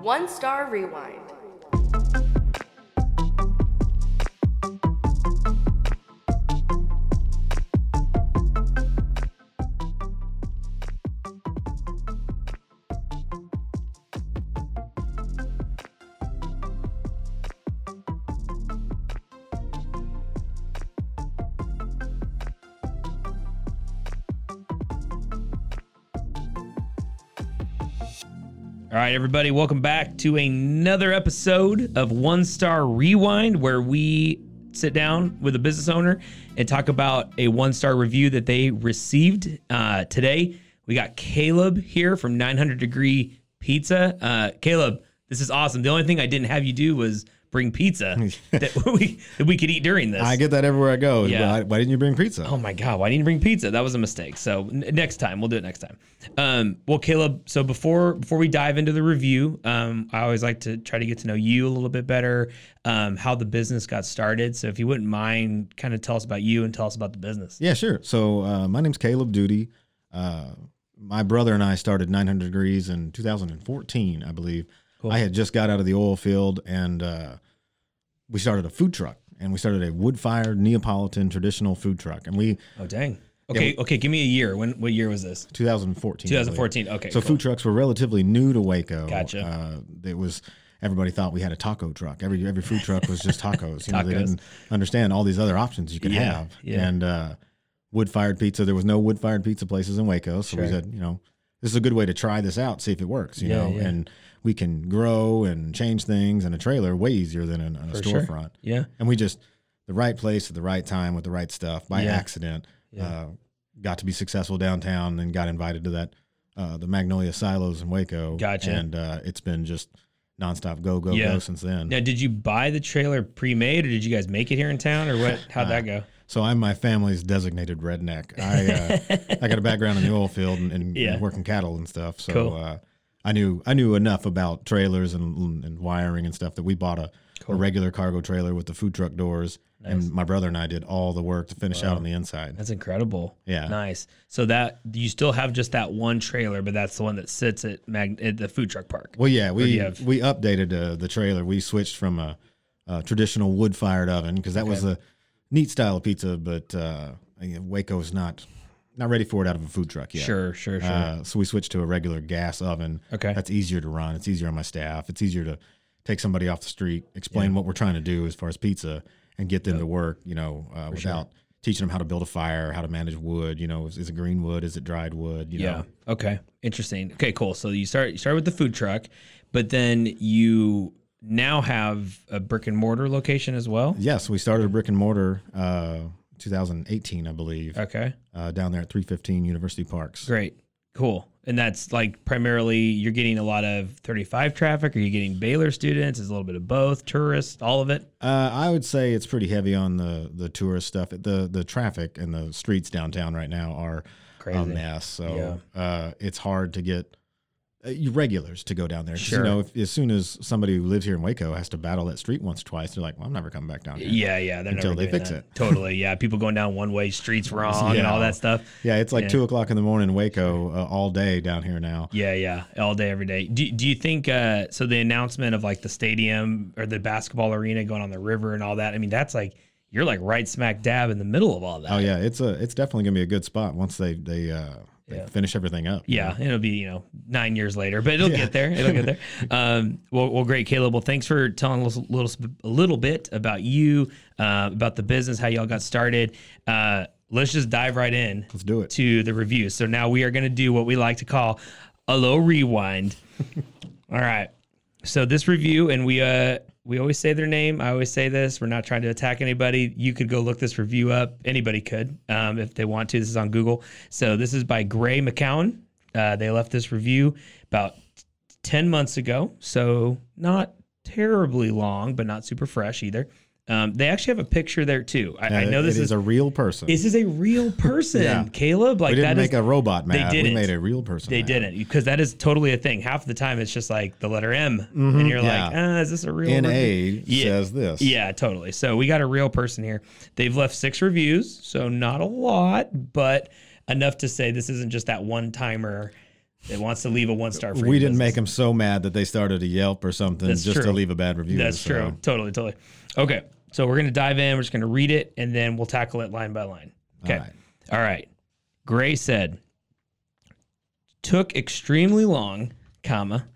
One Star Rewind. Right, everybody, welcome back to another episode of One Star Rewind, where we sit down with a business owner and talk about a one star review that they received. Uh, today, we got Caleb here from 900 Degree Pizza. Uh, Caleb, this is awesome. The only thing I didn't have you do was bring pizza that we that we could eat during this. I get that everywhere I go. Yeah. Why, why didn't you bring pizza? Oh my god, why didn't you bring pizza? That was a mistake. So n- next time, we'll do it next time. Um, well, Caleb, so before before we dive into the review, um, I always like to try to get to know you a little bit better, um, how the business got started. So if you wouldn't mind, kind of tell us about you and tell us about the business. Yeah, sure. So uh, my name's Caleb Duty. Uh, my brother and I started 900 Degrees in 2014, I believe. Cool. I had just got out of the oil field and uh, we started a food truck. And we started a wood-fired Neapolitan traditional food truck. And we Oh dang. Okay, okay. Give me a year. When what year was this? 2014. 2014. Okay. So cool. food trucks were relatively new to Waco. Gotcha. Uh, it was everybody thought we had a taco truck. Every every food truck was just tacos. You know, they didn't understand all these other options you could Yeah, have. yeah. And uh, wood fired pizza. There was no wood fired pizza places in Waco, so we Sure. said, you know, this is a good way to try this out, see if it works. You Yeah, know, yeah. and we can grow and change things in a trailer way easier than in, in a For sure. storefront. Yeah. And we just the right place at the right time with the right stuff by Yeah. accident. Uh, got to be successful downtown and got invited to that uh, the Magnolia Silos in Waco. Gotcha. And uh, it's been just nonstop go go Yeah. go since then. Now, did you buy the trailer pre-made, or did you guys make it here in town, or what? How'd that go? So I'm my family's designated redneck. I uh, I got a background in the oil field and, and, Yeah. and working cattle and stuff. So Cool. uh, I knew I knew enough about trailers and, and wiring and stuff that we bought a, a regular cargo trailer with the food truck doors, and my brother and I did all the work to finish out on the inside. That's incredible. Yeah. Nice. So that you still have just that one trailer, but that's the one that sits at, Mag- at the food truck park. Well, yeah, we have- we updated uh, the trailer. We switched from a, a traditional wood fired oven because that was a neat style of pizza, but uh, Waco is not not ready for it out of a food truck yet. Sure, sure, sure. Uh, so we switched to a regular gas oven. Okay. That's easier to run. It's easier on my staff. It's easier to take somebody off the street, explain what we're trying to do as far as pizza, and get them to work. You know, uh, without teaching them how to build a fire, how to manage wood. You know, is, is it green wood? Is it dried wood? You yeah. know, Okay. Interesting. Okay. Cool. So you start you start with the food truck, but then you now have a brick and mortar location as well. Yes, we started a brick and mortar uh, 2018, I believe, Okay. uh, down there at 315 University Parks. Great. Cool. And that's like primarily you're getting a lot of 35 traffic. Are you getting Baylor students? Is a little bit of both, tourists, all of it? Uh, I would say it's pretty heavy on the the tourist stuff. The the traffic and the streets downtown right now are Crazy. a mess. So uh, it's hard to get uh, regulars to go down there. Sure. You know, if, as soon as somebody who lives here in Waco has to battle that street once or twice, they're like, "Well, I'm never coming back down here." Yeah, yeah. Until never they fix that. it. Totally. Yeah. People going down one way streets wrong and all that stuff. Yeah, it's like Yeah. two o'clock in the morning in Waco uh, all day down here now. Yeah, yeah, all day, every day. Do, do you think uh, so? The announcement of like the stadium or the basketball arena going on the river and all that. I mean, that's like you're like right smack dab in the middle of all that. Oh yeah, it's a it's definitely gonna be a good spot once they they uh Yeah. finish everything up. you Yeah, know? it'll be you know nine years later, but it'll get there. It'll get there. Um, well, well, great, Caleb. Well, thanks for telling us a little a little bit about you, uh, about the business, how y'all got started. Uh, let's just dive right in. Let's do it. to the review. So now we are going to do what we like to call a low rewind. All right. So this review, and we uh we always say their name. I always say this. We're not trying to attack anybody. You could go look this review up. Anybody could, um, if they want to. This is on Google. So this is by Gray McCowan. Uh, they left this review about ten months ago. So not terribly long, but not super fresh either. Um, they actually have a picture there too. I, I Uh, know this it is, is a real person. this is a real person, Yeah. Caleb. Like we that didn't is make a robot mad. didn't. We made a real person. they mad. didn't because that is totally a thing. Half the time it's just like the letter M, and you're like, Mm-hmm. ah, is this a real? N review?" A Yeah. says this. Yeah, totally. So we got a real person here. They've left six reviews, so not a lot, but enough to say this isn't just that one timer that wants to leave a one star. Review. We didn't make them so mad that they started a Yelp or something That's just true. to leave a bad review. That's so- true. Totally, totally. Okay, so we're gonna dive in. We're just gonna read it, and then we'll tackle it line by line. Okay. All right. All right. Gray said, took extremely long, comma.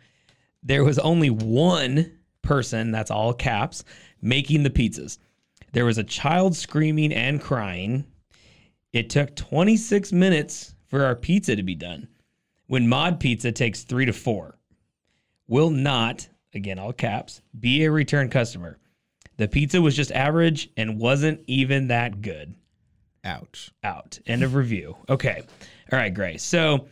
There was only one person, that's all caps, making the pizzas. There was a child screaming and crying. It took 26 minutes for our pizza to be done. When Mod Pizza takes three to four. Will not, again, all caps, be a return customer. The pizza was just average and wasn't even that good Ouch. out. End of review. Okay. All right, Gray. So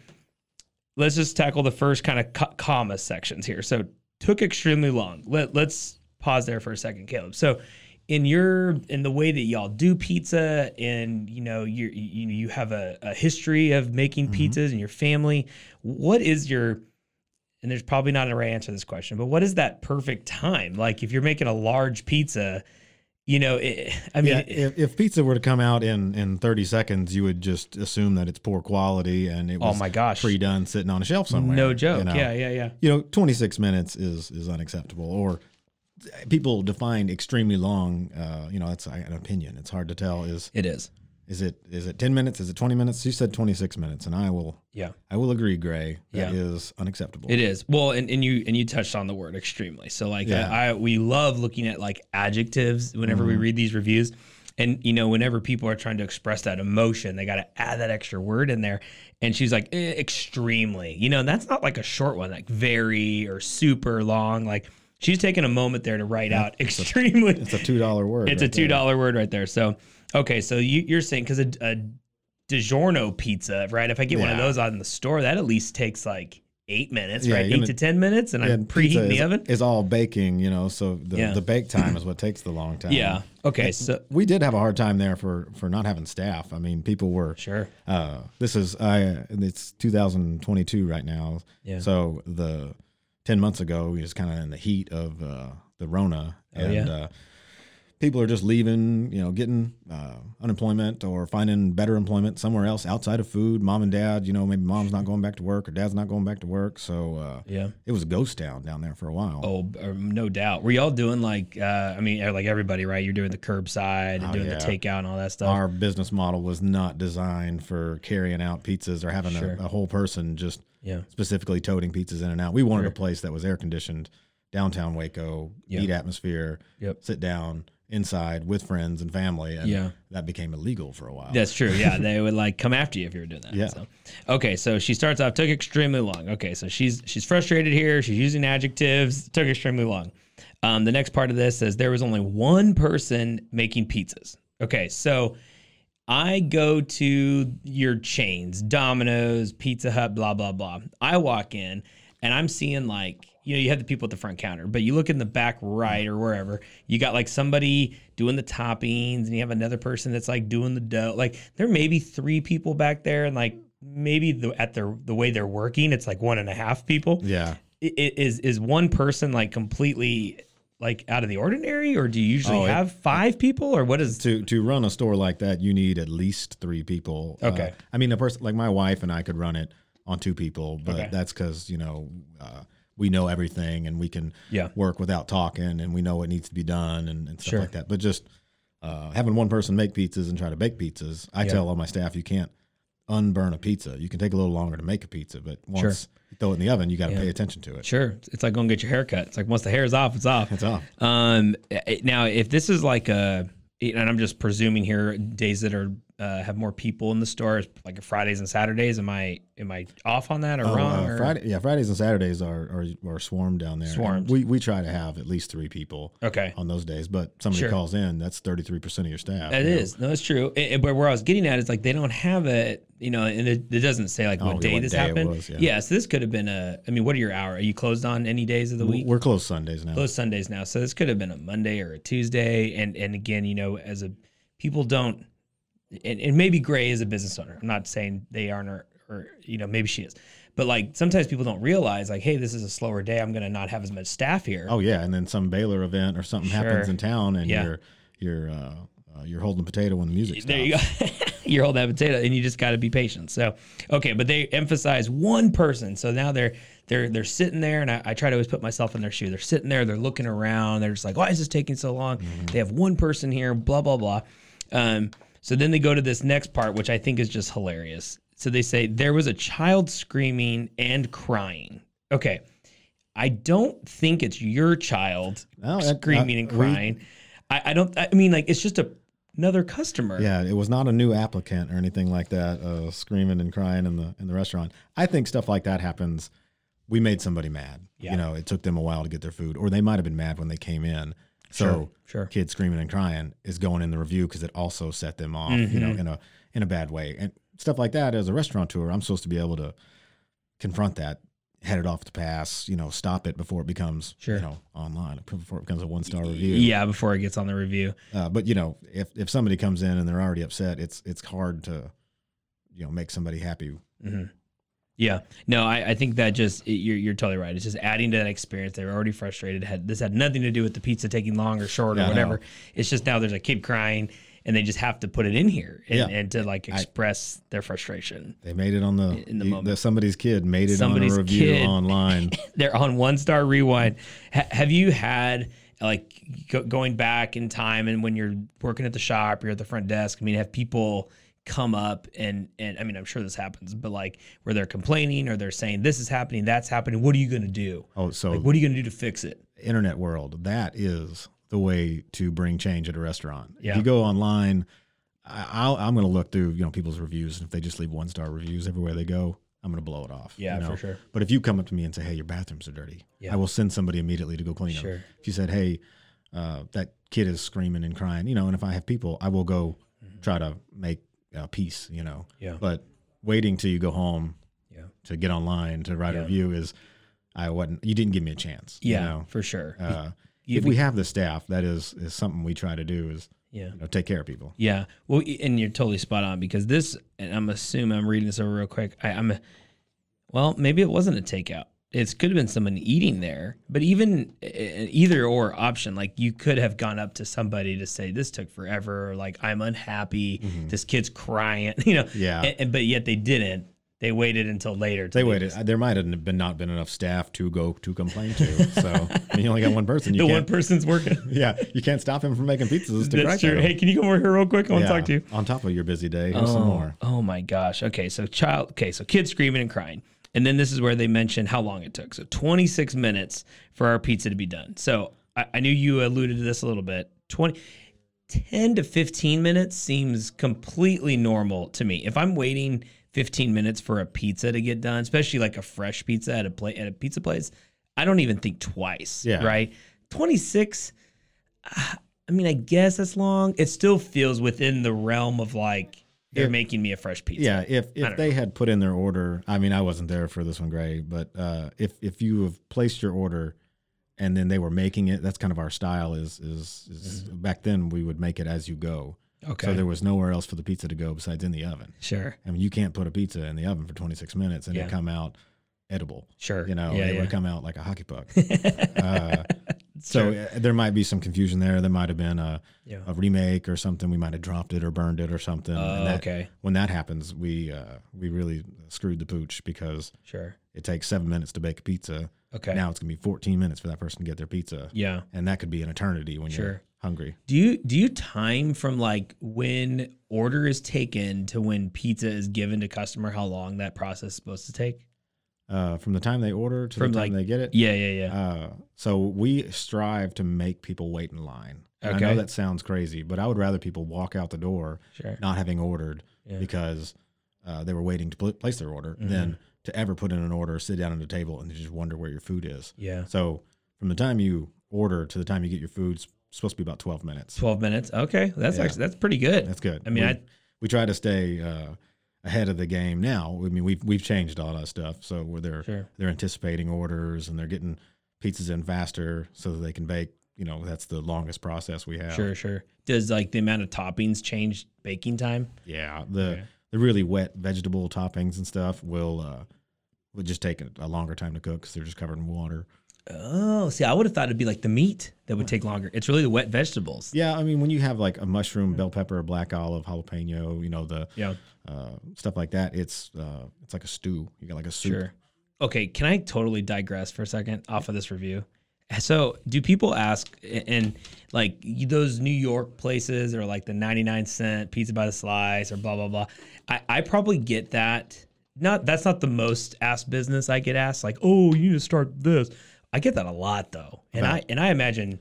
let's just tackle the first kind of co- comma sections here. So took extremely long. Let let's pause there for a second, Caleb. So in your in the way that y'all do pizza and you know you you you have a, a history of making mm-hmm. pizzas and your family, what is your and there's probably not a right answer to this question, but what is that perfect time? Like if you're making a large pizza, you know, it, I mean, yeah, if, if pizza were to come out in in 30 seconds, you would just assume that it's poor quality and it was Oh my gosh. pre-done sitting on a shelf somewhere. no joke. you know? Yeah, yeah, yeah. You know, 26 minutes is is unacceptable. Or people define extremely long. Uh, you know, that's an opinion. It's hard to tell. Is It is. Is it is it 10 minutes? Is it 20 minutes? You said 26 minutes, and I will Yeah. I will agree, Gray. That Yeah. is unacceptable. It is. Well, and, and you and you touched on the word extremely. So like Yeah. I, I we love looking at like adjectives whenever we read these reviews. And you know, whenever people are trying to express that emotion, they got to add that extra word in there. And she's like, eh, extremely. You know, that's not like a short one, like very or super long. Like she's taking a moment there to write out extremely. It's a two dollar word. It's a right two there. dollar word right there. So okay, so you, you're saying because a, a DiGiorno pizza, right? If I get one of those out in the store, that at least takes like eight minutes, Yeah, right? Eight gonna- to ten minutes, and Yeah, I'm preheating the is, oven. is all baking, you know, so the, Yeah. the bake time is what takes the long time. Yeah. Okay. So We did have a hard time there for for not having staff. I mean, people were sure. uh this is I it's 2022 right now. Yeah. So the 10 months ago we was kind of in the heat of uh the Rona Oh, and yeah? uh people are just leaving, you know, getting uh, unemployment or finding better employment somewhere else outside of food. Mom and dad, you know, maybe mom's not going back to work or dad's not going back to work. So uh, Yeah. it was a ghost town down there for a while. Oh, uh, no doubt. Were y'all doing like? uh I mean, like everybody, right? You're doing the curbside and Oh, doing yeah. the takeout and all that stuff. Our business model was not designed for carrying out pizzas or having Sure. a, a whole person just yeah. specifically toting pizzas in and out. We wanted Sure. a place that was air conditioned, downtown Waco, Yeah. heat atmosphere, Yep. sit down inside with friends and family. And Yeah. that became illegal for a while. That's true. Yeah, they would like come after you if you were doing that. Yeah. So, okay, so she starts off took extremely long. Okay, so she's she's frustrated here. She's using adjectives. Took extremely long. Um, the next part of this says there was only one person making pizzas. Okay, so I go to your chains, Domino's, Pizza Hut, blah blah blah. I walk in and I'm seeing like you know you have the people at the front counter, but you look in the back right or wherever you got like somebody doing the toppings, and you have another person that's like doing the dough. Like there may be three people back there, and like maybe the at the the way they're working, it's like one and a half people. Yeah. I- i- Is is one person like completely like out of the ordinary, or do you usually Oh, it- have five people, or what is? To to run a store like that, you need at least three people. Uh, Okay. I mean, a person like my wife and I could run it on two people, but Okay. that's because you know uh, we know everything and we can Yeah. work without talking and we know what needs to be done and, and stuff Sure. like that. But just uh, having one person make pizzas and try to bake pizzas, I Yeah. tell all my staff you can't unburn a pizza. You can take a little longer to make a pizza, but once you throw it in the oven, you got to Yeah. pay attention to it. Sure. It's like going to get your hair cut. It's like once the hair is off, it's off. It's off. Um, now, if this is like a, and I'm just presuming here, days that are uh, have more people in the store, like Fridays and Saturdays, am I am I off on that or Oh, wrong? uh, or- Friday, yeah, Fridays and Saturdays are are, are swarmed down there. Swarmed. We we try to have at least three people Okay. on those days, but somebody Sure. calls in, that's thirty three percent of your staff. That you know. is no, that's true. It- it- but where I was getting at is like they don't have it, you know, and it, it doesn't say like Oh, what yeah, day what this day happened. was, yeah. so this could have been a. I mean, what are your hour? Are you closed on any days of the week? We're closed Sundays now. closed Sundays now, so this could have been a Monday or a Tuesday. And and again, you know, as a people don't, and, and maybe Gray is a business owner. I'm not saying they aren't, or, or you know, maybe she is. But like sometimes people don't realize, like, hey, this is a slower day. I'm gonna not have as much staff here. Oh yeah, and then some Baylor event or something happens in town, and Yeah. you're you're uh, uh, you're holding a potato when the music stops. There you go. You're holding that potato, and you just got to be patient. So, okay, but they emphasize one person. So now they're they're they're sitting there, and I, I try to always put myself in their shoe. They're sitting there, they're looking around. They're just like, why is this taking so long? They have one person here, blah blah blah. Um, so then they go to this next part, which I think is just hilarious. So they say there was a child screaming and crying. Okay. I don't think it's your child No, that- screaming uh, and we- crying. I, I don't. I mean, like it's just a another customer. Yeah, it was not a new applicant or anything like that, uh, screaming and crying in the in the restaurant. I think stuff like that happens. We made somebody mad. Yeah. You know, it took them a while to get their food, or they might have been mad when they came in. So, Sure, sure. kids screaming and crying is going in the review because it also set them off. You Mm-hmm. know, in a in a bad way, and stuff like that. As a restaurateur, I'm supposed to be able to confront that, head it off the pass. You know, stop it before it becomes Sure. you know online, before it becomes a one star review. Yeah, before it gets on the review. Uh, but you know, if if somebody comes in and they're already upset, it's it's hard to, you know, make somebody happy. Yeah, no, I, I think that just it- you're you're totally right. It's just adding to that experience. They're already frustrated. Had this had nothing to do with the pizza taking long or short or Yeah, whatever. no. It's just now there's a kid crying, and they just have to put it in here and, Yeah. and to like express their frustration. They made it on the, In the moment. somebody's kid made it Somebody's on a review kid. online. They're on one star rewind. Ha- have you had like go, going back in time and when you're working at the shop, you're at the front desk? I mean, have people come up and and I mean, I'm sure this happens, but like where they're complaining or they're saying this is happening, that's happening. What are you going to do? Oh, so Like, what are you going to do to fix it? internet world, that is the way to bring change at a restaurant. Yeah. If you go online, I, I'll, I'm going to look through you know people's reviews, and if they just leave one star reviews everywhere they go, I'm going to blow it off. Yeah, you know? for sure. But if you come up to me and say, "Hey, your bathrooms are dirty," Yeah. I will send somebody immediately to go clean Sure. them. If you said, "Hey, uh, that kid is screaming and crying," you know, and if I have people, I will go try to make uh, peace. You know. Yeah. But waiting till you go home Yeah. to get online to write Yeah. a review is, I wasn't. You didn't give me a chance. Yeah, You know? for sure. Uh, You- if we have the staff, that is is something we try to do is yeah. you know, take care of people. Yeah. Well, and you're totally spot on because this, and I'm assuming I'm reading this over real quick. I, I'm, well, maybe it wasn't a takeout. It could have been someone eating there, but even uh, either or option, like you could have gone up to somebody to say this took forever, or like I'm unhappy, this kid's crying, you know. Mm-hmm. Yeah. And, and- but yet they didn't. They waited until later. to They waited. this. There might have been not been enough staff to go to complain to. So I mean, you only got one person. You The one person's working. yeah, you can't stop him from making pizzas. To That's true. Hey, can you come over here real quick? I want to talk to you. On top of your busy day, here's some Oh, more. Oh my gosh. Okay, so child. Okay, so kids screaming and crying, and then this is where they mention how long it took. So 26 minutes for our pizza to be done. So I, I knew you alluded to this a little bit. 20, 10 to 15 minutes seems completely normal to me. If I'm waiting 15 minutes for a pizza to get done, especially like a fresh pizza at a play at a pizza place, I don't even think twice. Yeah. Right. 26. ah, I mean, I guess that's long. It still feels within the realm of like they're If- making me a fresh pizza. Yeah, if if they had put in their order, I mean, I wasn't there for this one, Gray, but uh, if if you have placed your order and then they were making it, that's kind of our style. Is is, is back then we would make it as you go. Mm-hmm. Okay. So there was nowhere else for the pizza to go besides in the oven. Sure. I mean, you can't put a pizza in the oven for 26 minutes and Yeah. it come out edible. Sure. You know, Yeah, it yeah. would come out like a hockey puck. uh, So Sure. uh, there might be some confusion there. There might have been a, Yeah. a remake or something. We might have dropped it or burned it or something. And that, okay. When that happens, we uh, we really screwed the pooch because Sure. it takes seven minutes to bake a pizza. Okay. Now it's gonna be 14 minutes for that person to get their pizza. Yeah. and that could be an eternity when Sure. you're hungry. Do you do you time from like when order is taken to when pizza is given to customer? How long that process is supposed to take? Uh, from the time they order to From, the time like- they get it. Yeah, yeah, yeah. Uh, so we strive to make people wait in line. And I know that sounds crazy, but I would rather people walk out the door sure. not having ordered Yeah. because uh, they were waiting to pl- place their order Mm-hmm. than to ever put in an order, sit down at a table, and just wonder where your food is. Yeah. So from the time you order to the time you get your food, it's supposed to be about 12 minutes. Twelve minutes. Okay, that's Yeah. actually that's pretty good. That's good. I mean, we, I we try to stay uh, ahead of the game now. I mean, we've we've changed all that stuff, so where they're Sure. they're anticipating orders and they're getting pizzas in faster so that they can bake. You know, that's the longest process we have. Sure, sure. Does like the amount of toppings change baking time? Yeah, the Okay. the really wet vegetable toppings and stuff will uh, will just take a, a longer time to cook because they're just covered in water. Oh, see, I would have thought it'd be like the meat that would take longer. It's really the wet vegetables. Yeah, I mean, when you have like a mushroom, bell pepper, black olive, jalapeno, you know, the Yeah. uh, stuff like that, it's uh, it's like a stew. You got like a soup. Sure. Okay, can I totally digress for a second off of this review? So, do people ask and like those New York places or like the 99 cent pizza by the slice or blah blah blah? I, I probably get that. Not that's not the most asked business I get asked. Like, oh, you need to start this. I get that a lot though, and I and I imagine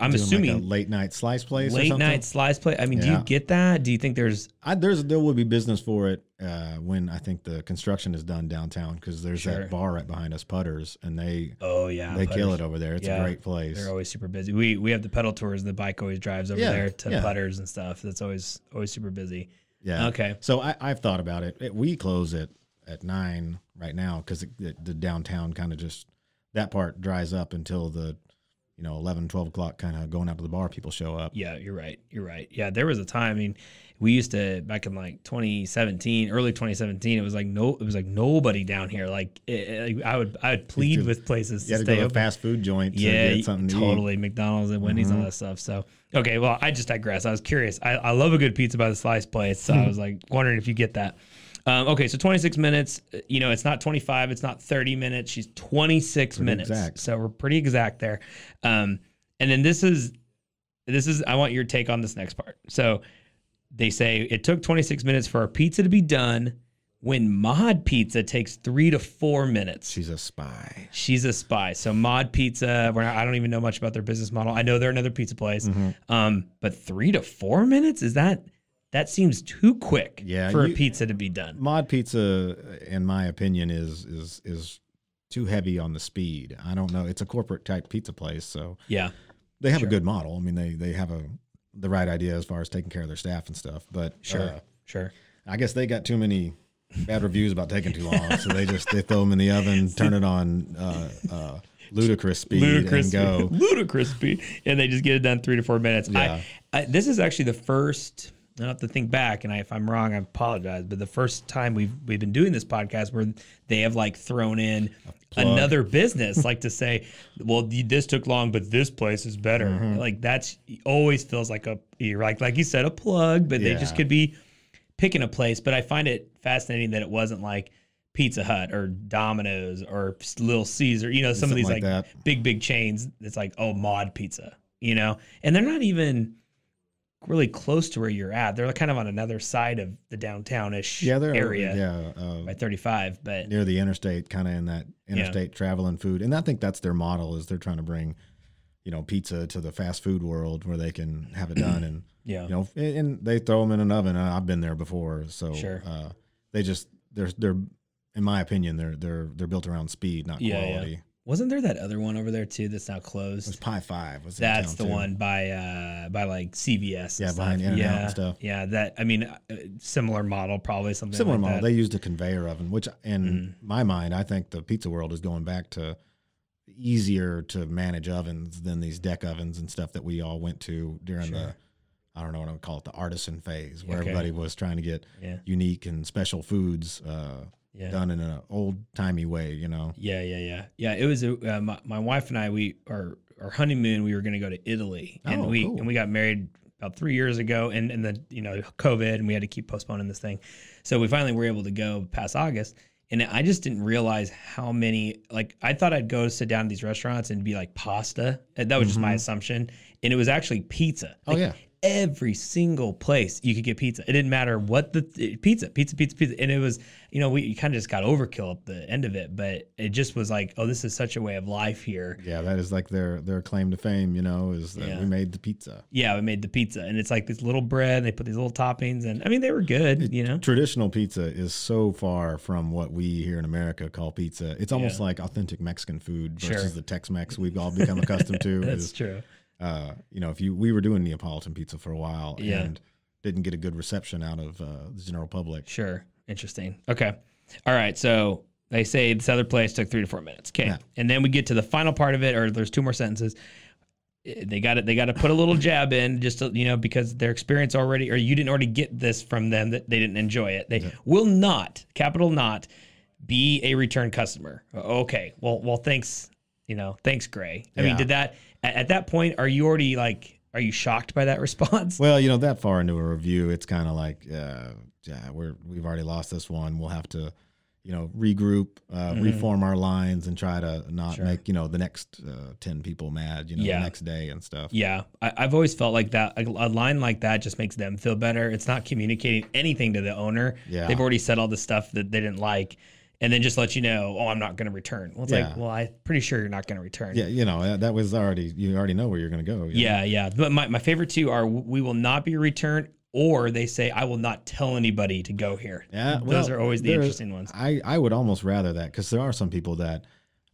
I'm assuming like a late night slice place. or late night slice place. I mean, do you get that? Do you think there's I, there's there will be business for it uh, when I think the construction is done downtown because there's Sure. that bar right behind us, Putters, and they oh yeah they kill it over there. It's Yeah, a great place. They're always super busy. We we have the pedal tours. The bike always drives over Yeah, there to yeah. Putters and stuff. That's always always super busy. Yeah. Okay. So I, I've thought about it. It- We close at at nine right now because the, the downtown kind of just that part dries up until the you know 11, 12 o'clock kind of going out to the bar. People show up. Yeah, you're right. You're right. Yeah, there was a time. I mean, we used to back in like 2017, early 2017. It was like no, it was like nobody down here. Like, it, it- like, I would I would plead to- with places You to had to go stay to a fast food joint to yeah, get something to totally. McDonald's and Wendy's, and all mm-hmm. that stuff. So, okay, well, I just digress. I was curious. I, I love a good pizza by the slice place. So I was like wondering if you get that. Um, okay, so 26 minutes. uh, You know, it's not 25. It's not 30 minutes. She's 26 minutes. exact. So we're pretty exact there. Um, and then this is this is I want your take on this next part. So they say it took 26 minutes for our pizza to be done when mod pizza takes three to four minutes. She's a spy. She's a spy. So Mod Pizza, we're not, I don't even know much about their business model. I know they're another pizza place. Mm-hmm. Um, but three to four minutes is that that seems too quick Yeah, for a pizza to be done. Mod pizza, in my opinion, is is is too heavy on the speed. I don't know. It's a corporate type pizza place, so Yeah, they have Sure. a good model. I mean, they they have a the right idea as far as taking care of their staff and stuff. But sure, uh, sure. I guess they got too many bad reviews about taking too long, so they just they throw them in the oven, turn it on uh, uh, ludicrous speed, Ludicrous, and go. ludicrous speed, and they just get it done three to four minutes. Yeah. I, I, this is actually the first. I have to think back, and I, if I'm wrong, I apologize. But the first time we've we've been doing this podcast where they have like thrown in another business, like to say, "Well, this took long, but this place is better." Mm-hmm. Like that's always feels like a you're like like you said a plug, but they just could be picking a place. But I find it fascinating that it wasn't like Pizza Hut or Domino's or Little Caesar. You know, some of these like like, big big chains. It's like oh, Mod Pizza. You know, and they're not even really close to where you're at. They're kind of on another side of the downtownish Yeah, they're area Yeah, uh, by 35. But near the interstate, kind of in that interstate travel and food. And I think that's their model is they're trying to bring, you know, pizza to the fast food world where they can have it done and yeah, you know, and, and they throw them in an oven. I've been there before, so Sure. uh, they just they're they're in my opinion they're they're they're built around speed, not Yeah, yeah. quality. Wasn't there that other one over there too that's now closed? It was? Pie Five. Was in That's the too. one by uh by like CVS. Yeah, stuff. behind In-N-Out yeah, and stuff. Yeah, that I mean, uh, similar model, probably something Similar like model. that. They used a conveyor oven, which in my mind, I think the pizza world is going back to easier to manage ovens than these deck ovens and stuff that we all went to during the I don't know what I would call it, the artisan phase, where Okay. everybody was trying to get Yeah. unique and special foods uh, Yeah. done in an old timey way, you know. Yeah, yeah, yeah, yeah. It was uh, my, my wife and I. We are our honeymoon, we were going to go to Italy, and Oh, we cool. and we got married about three years ago, and and then you know COVID, and we had to keep postponing this thing. So we finally were able to go past August, and I just didn't realize how many. Like I thought I'd go sit down at these restaurants and be like pasta. That was just my assumption, and it was actually pizza. Mm-hmm. Oh, yeah. Every single place you could get pizza. It didn't matter what the pizza, pizza, pizza, pizza, and it was, you know, we kind of just got overkill at the end of it, but it just was like, oh, this is such a way of life here. Yeah, that is like their their claim to fame. You know, is that Yeah. we made the pizza. Yeah, we made the pizza, and it's like this little bread. They put these little toppings, and I mean, they were good. You know, Traditional pizza is so far from what we here in America call pizza. It's almost Yeah. like authentic Mexican food Sure. versus the Tex-Mex we've all become accustomed to. that's is, true. Uh, you know, if you we were doing Neapolitan pizza for a while Yeah. and didn't get a good reception out of uh, the general public. Sure. Interesting. Okay. All right. So they say this other place took three to four minutes. Okay. Yeah. And then we get to the final part of it, or there's two more sentences. Eh, They got it. They got to put a little jab in, just to, you know, because their experience already, or you didn't already get this from them that they didn't enjoy it. They will not, capital not, be a return customer. Okay. Well, well, thanks. You know, thanks, Gray. I mean, did that at, at that point? Are you already like, are you shocked by that response? Well, you know, that far into a review, it's kind of like, uh, yeah, we're we've already lost this one. We'll have to, you know, regroup, uh, reform our lines, and try to not Mm-hmm. Sure. make you know the next uh, ten people mad. You know, Yeah. the next day and stuff. Yeah, I, I've always felt like that. A, a line like that just makes them feel better. It's not communicating anything to the owner. Yeah. They've already said all the stuff that they didn't like, and then just let you know, oh, I'm not going to return. Well, it's like, well, I'm pretty sure you're not going to return. Yeah, you know, that, was already you already know where you're going to go. you know? yeah, yeah. But my, my favorite two are we will not be returned, or they say I will not tell anybody to go here. Yeah, those well, are always the interesting ones. I, I would almost rather that because there are some people that,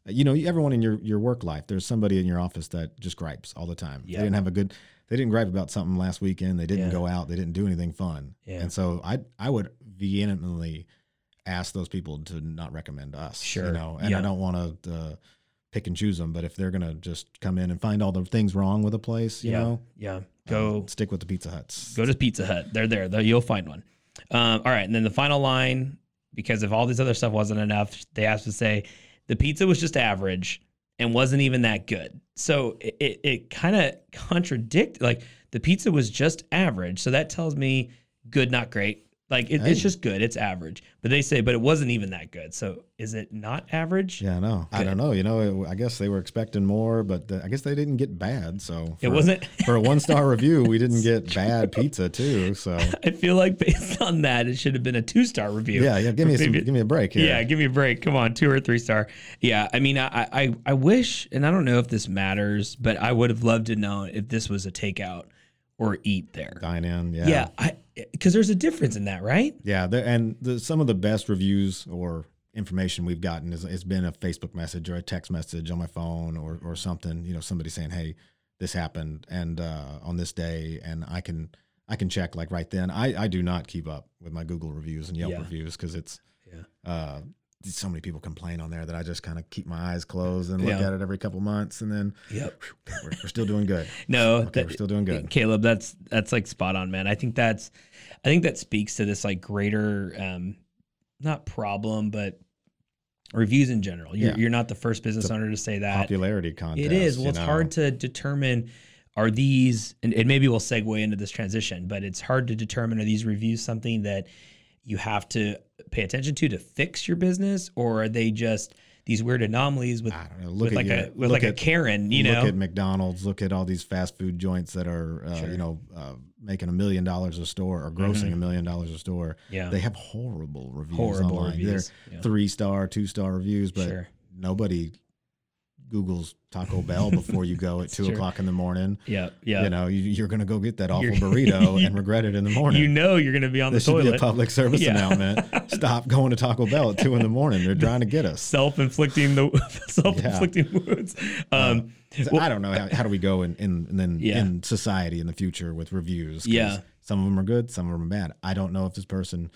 you know, everyone in your, your work life, there's somebody in your office that just gripes all the time. Yeah. They didn't have a good, they didn't gripe about something last weekend. They didn't Yeah. go out. They didn't do anything fun. Yeah. And so I, I would vehemently ask those people to not recommend us. Sure. You know, and Yeah. I don't want to uh, pick and choose them, but if they're going to just come in and find all the things wrong with a place, you yeah, know, yeah. uh, Go stick with the Pizza Huts. Go to Pizza Hut. They're there. There- You'll find one. Um, all right. And then the final line, because if all this other stuff wasn't enough, they asked to say the pizza was just average and wasn't even that good. So it, it, it kind of contradict like the pizza was just average. So that tells me good, not great. Like it, it's just good. It's average. But they say, but it wasn't even that good. So is it not average? Yeah, no, I don't know. You know, it, I guess they were expecting more, but uh, I guess they didn't get bad. So It wasn't. for a one star review. We didn't get bad pizza too. So I feel like based on that, it should have been a two star review. yeah, yeah. Give me some, give me a break here. Yeah, give me a break. Come on, two or three star. Yeah, I mean, I, I, I wish, and I don't know if this matters, but I would have loved to know if this was a takeout or eat there. dine in. Yeah, Yeah, I because there's a difference in that, right? yeah. The, and the, some of the best reviews or information we've gotten is it's been a Facebook message or a text message on my phone or or something. You know, somebody saying, "Hey, this happened and uh, on this day," and I can I can check like right then. I I do not keep up with my Google reviews and Yelp Yeah. reviews because it's Yeah. uh, so many people complain on there that I just kind of keep my eyes closed and look Yeah. at it every couple months, and then Yep. we're, we're still doing good. No, Okay, that- we're still doing good. Caleb, that's that's like spot on, man. I think that's I think that speaks to this like greater um not problem, but reviews in general. You're, Yeah. you're not the first business owner to say that. Popularity contest. It is. Well, it's know. hard to determine are these, and, and maybe we'll segue into this transition, but it's hard to determine are these reviews something that you have to pay attention to to fix your business, or are they just these weird anomalies with, I don't know. Look at like your- a with like a Karen, you look know? Look at McDonald's. Look at all these fast food joints that are, uh, Sure. you know, uh, making a million dollars a store or grossing a million dollars a store. Mm-hmm. Yeah. they have horrible reviews Horrible online. reviews, They're yeah. three star, two star reviews, but Sure. nobody Google's Taco Bell before you go at two true. o'clock in the morning. yeah, yeah. You know, you, you're going to go get that awful burrito you- and regret it in the morning. You know you're going to be on This the should be toilet. a public service Yeah. announcement. Stop going to Taco Bell at two in the morning. They're trying to get us. Self-inflicting the self-inflicting wounds. Um, So well- I don't know how, how do we go in in and then Yeah. in society in the future with reviews. Yeah. some of them are good, some of them are bad. I don't know if this person,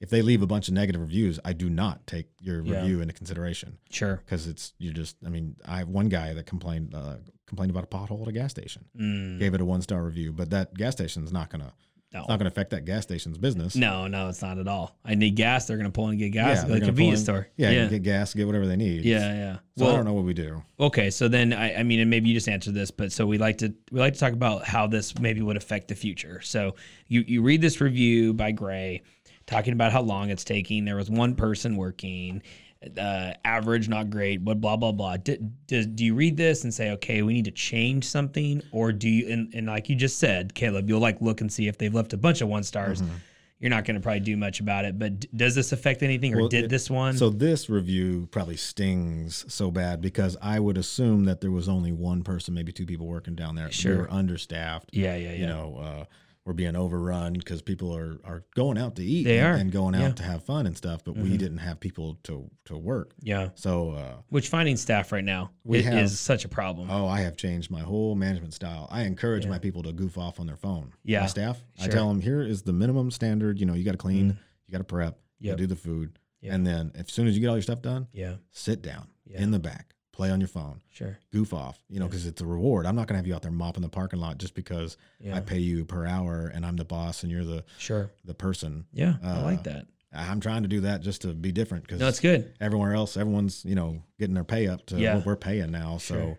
if they leave a bunch of negative reviews, I do not take your Yeah. review into consideration sure. because it's you're just. I mean, I have one guy that complained uh, complained about a pothole at a gas station, Mm, gave it a one star review, but that gas station is not gonna No. It's not going to affect that gas station's business. No, no, it's not at all. I need gas. They're going to pull in and get gas at they're the convenience store. Yeah, yeah, get gas, get whatever they need. yeah, yeah. So I don't know what we do. Okay, so then I, I mean, and maybe you just answered this, but so we like to we like to talk about how this maybe would affect the future. So you you read this review by Gray, talking about how long it's taking. There was one person working, uh, average, not great, but blah blah blah. Do, do, do you read this and say, okay, we need to change something, or do you? And, and like you just said, Caleb, you'll like look and see if they've left a bunch of one stars. You're not going to probably do much about it, but d- does this affect anything, or Well, did it- this one? So this review probably stings so bad because I would assume that there was only one person, maybe two people working down there. Sure. We were understaffed. yeah, yeah, yeah. You know, uh, we're being overrun because people are, are going out to eat They and, are. and going out Yeah. to have fun and stuff, but we didn't have people to to work. yeah. So uh, Which finding staff right now We have- is such a problem. Oh, I have changed my whole management style. I encourage my people to goof off on their phone. Yeah, My staff, I tell them here is the minimum standard. You know, you got to clean, you got to prep, you Yep. got to do the food. Yeah. And then as soon as you get all your stuff done, yeah, sit down Yeah. in the back, play on your phone, sure. goof off, you know, because it's a reward. I'm not going to have you out there mopping the parking lot just because Yeah, I pay you per hour and I'm the boss and you're the, sure. the person. Yeah, I Uh, like that. I'm trying to do that just to be different because No, it's good. everywhere else, everyone's, you know, getting their pay up to Yeah. what we're paying now. So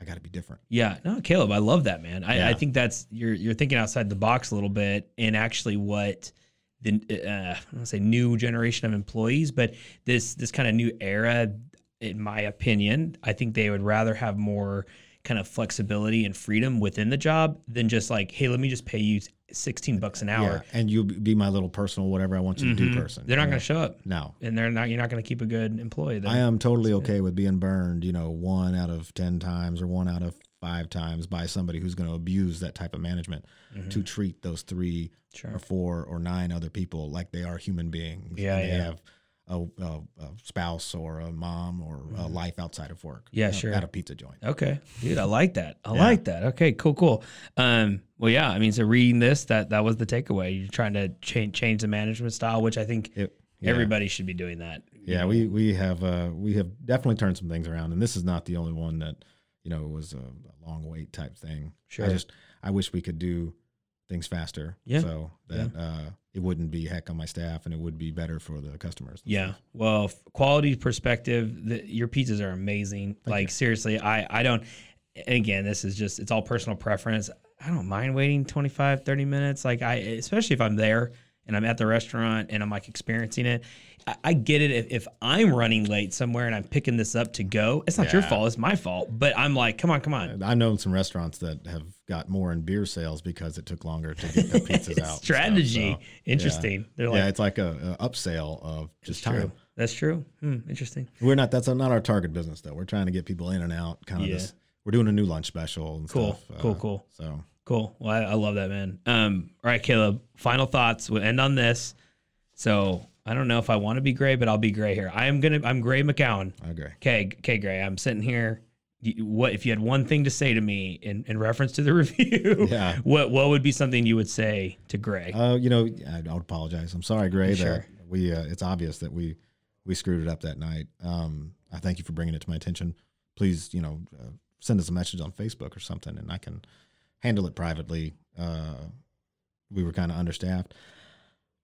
I got to be different. Yeah, no, Caleb, I love that, man. I, I think that's you're you're thinking outside the box a little bit, and actually what the uh, I don't say new generation of employees, but this this kind of new era, in my opinion, I think they would rather have more kind of flexibility and freedom within the job than just like, hey, let me just pay you sixteen bucks an hour. Yeah, and you'll be my little personal whatever I want you to do person. Mm-hmm. They're not going to show up, No, and they're not. You're not going to keep a good employee. Then. I am totally okay with being burned. You know, one out of ten times or one out of five times by somebody who's going to abuse that type of management to treat those three Mm-hmm. Sure. or four or nine other people like they are human beings. Yeah, yeah. have a, a, a spouse or a mom or a life outside of work. Mm-hmm. Yeah, you know, sure. At a pizza joint. Okay, dude, I like that. I Yeah. like that. Okay, cool, cool. Um, well, yeah, I mean, so reading this, that that was the takeaway. You're trying to change change the management style, which I think It- yeah. everybody should be doing that. Yeah, know? we we have uh, we have definitely turned some things around, and this is not the only one that you know was a, a long wait type thing. Sure. I just I wish we could do things faster. Yeah. So that uh, it wouldn't be heck on my staff, and it would be better for the customers. Yeah. Well, quality perspective, the, your pizzas are amazing. like seriously, I I don't. And again, this is just it's all personal preference. I don't mind waiting 25, 30 minutes. Like I, especially if I'm there and I'm at the restaurant and I'm like experiencing it. I, I get it if, if I'm running late somewhere and I'm picking this up to go. It's not your fault. It's my fault. But I'm like, come on, come on. I've known some restaurants that have got more in beer sales because it took longer to get their pizzas out. Strategy. so, Interesting. They're Yeah, like, yeah, it's like a, a upsell of just true. time. That's true. Hmm, interesting. We're not. That's not our target business though. We're trying to get people in and out. Kind of Yeah. this. We're doing a new lunch special and Cool, stuff. uh, cool, cool. So Cool. Well, I, I love that, man. Um, all right, Caleb. Final thoughts. We'll end on this. So I don't know if I want to be gray, but I'll be gray here. I am gonna. I'm Gray McCown. I agree. Okay, okay, Gray. I'm sitting here. What if you had one thing to say to me in, in reference to the review? Yeah. What What would be something you would say to Gray? Uh, you know, I, I would apologize. I'm sorry, Gray, Sure. that we. Uh, it's obvious that we we screwed it up that night. Um, I thank you for bringing it to my attention. Please, you know, uh, send us a message on Facebook or something, and I can handle it privately. Uh, we were kind of understaffed.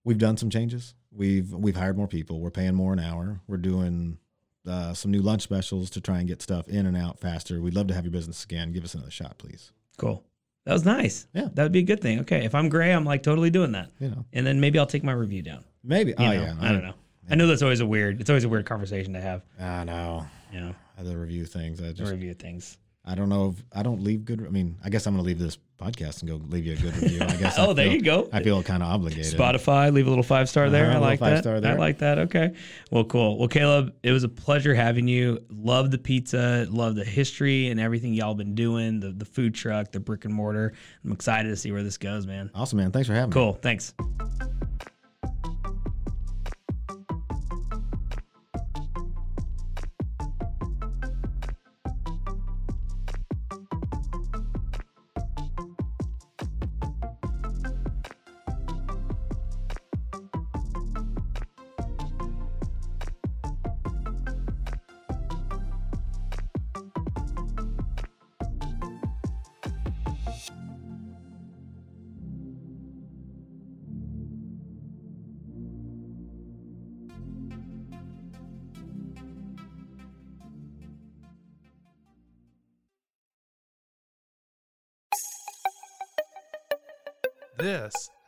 We've done some changes. We've we've hired more people. We're paying more an hour. We're doing uh, some new lunch specials to try and get stuff in and out faster. We'd love to have your business again. Give us another shot, please. cool. That was nice. Yeah. that would be a good thing. Okay, if I'm Gray, I'm like totally doing that, You know, and then maybe I'll take my review down. maybe. You oh know? yeah, I don't know. I know that's always a weird. It's always a weird conversation to have. I know. You know, Other review things. I just review things. I don't know if I don't leave good. I mean, I guess I'm going to leave this podcast and go leave you a good review. I guess. I Oh, there feel- you go. I feel kind of obligated. Spotify, leave a little five star there. Uh-huh, I like that. star I like that. Okay. Well, cool. Well, Caleb, it was a pleasure having you. Love the pizza. Love the history and everything y'all been doing. The the food truck, the brick and mortar. I'm excited to see where this goes, man. Awesome, man. Thanks for having me. Cool. Thanks.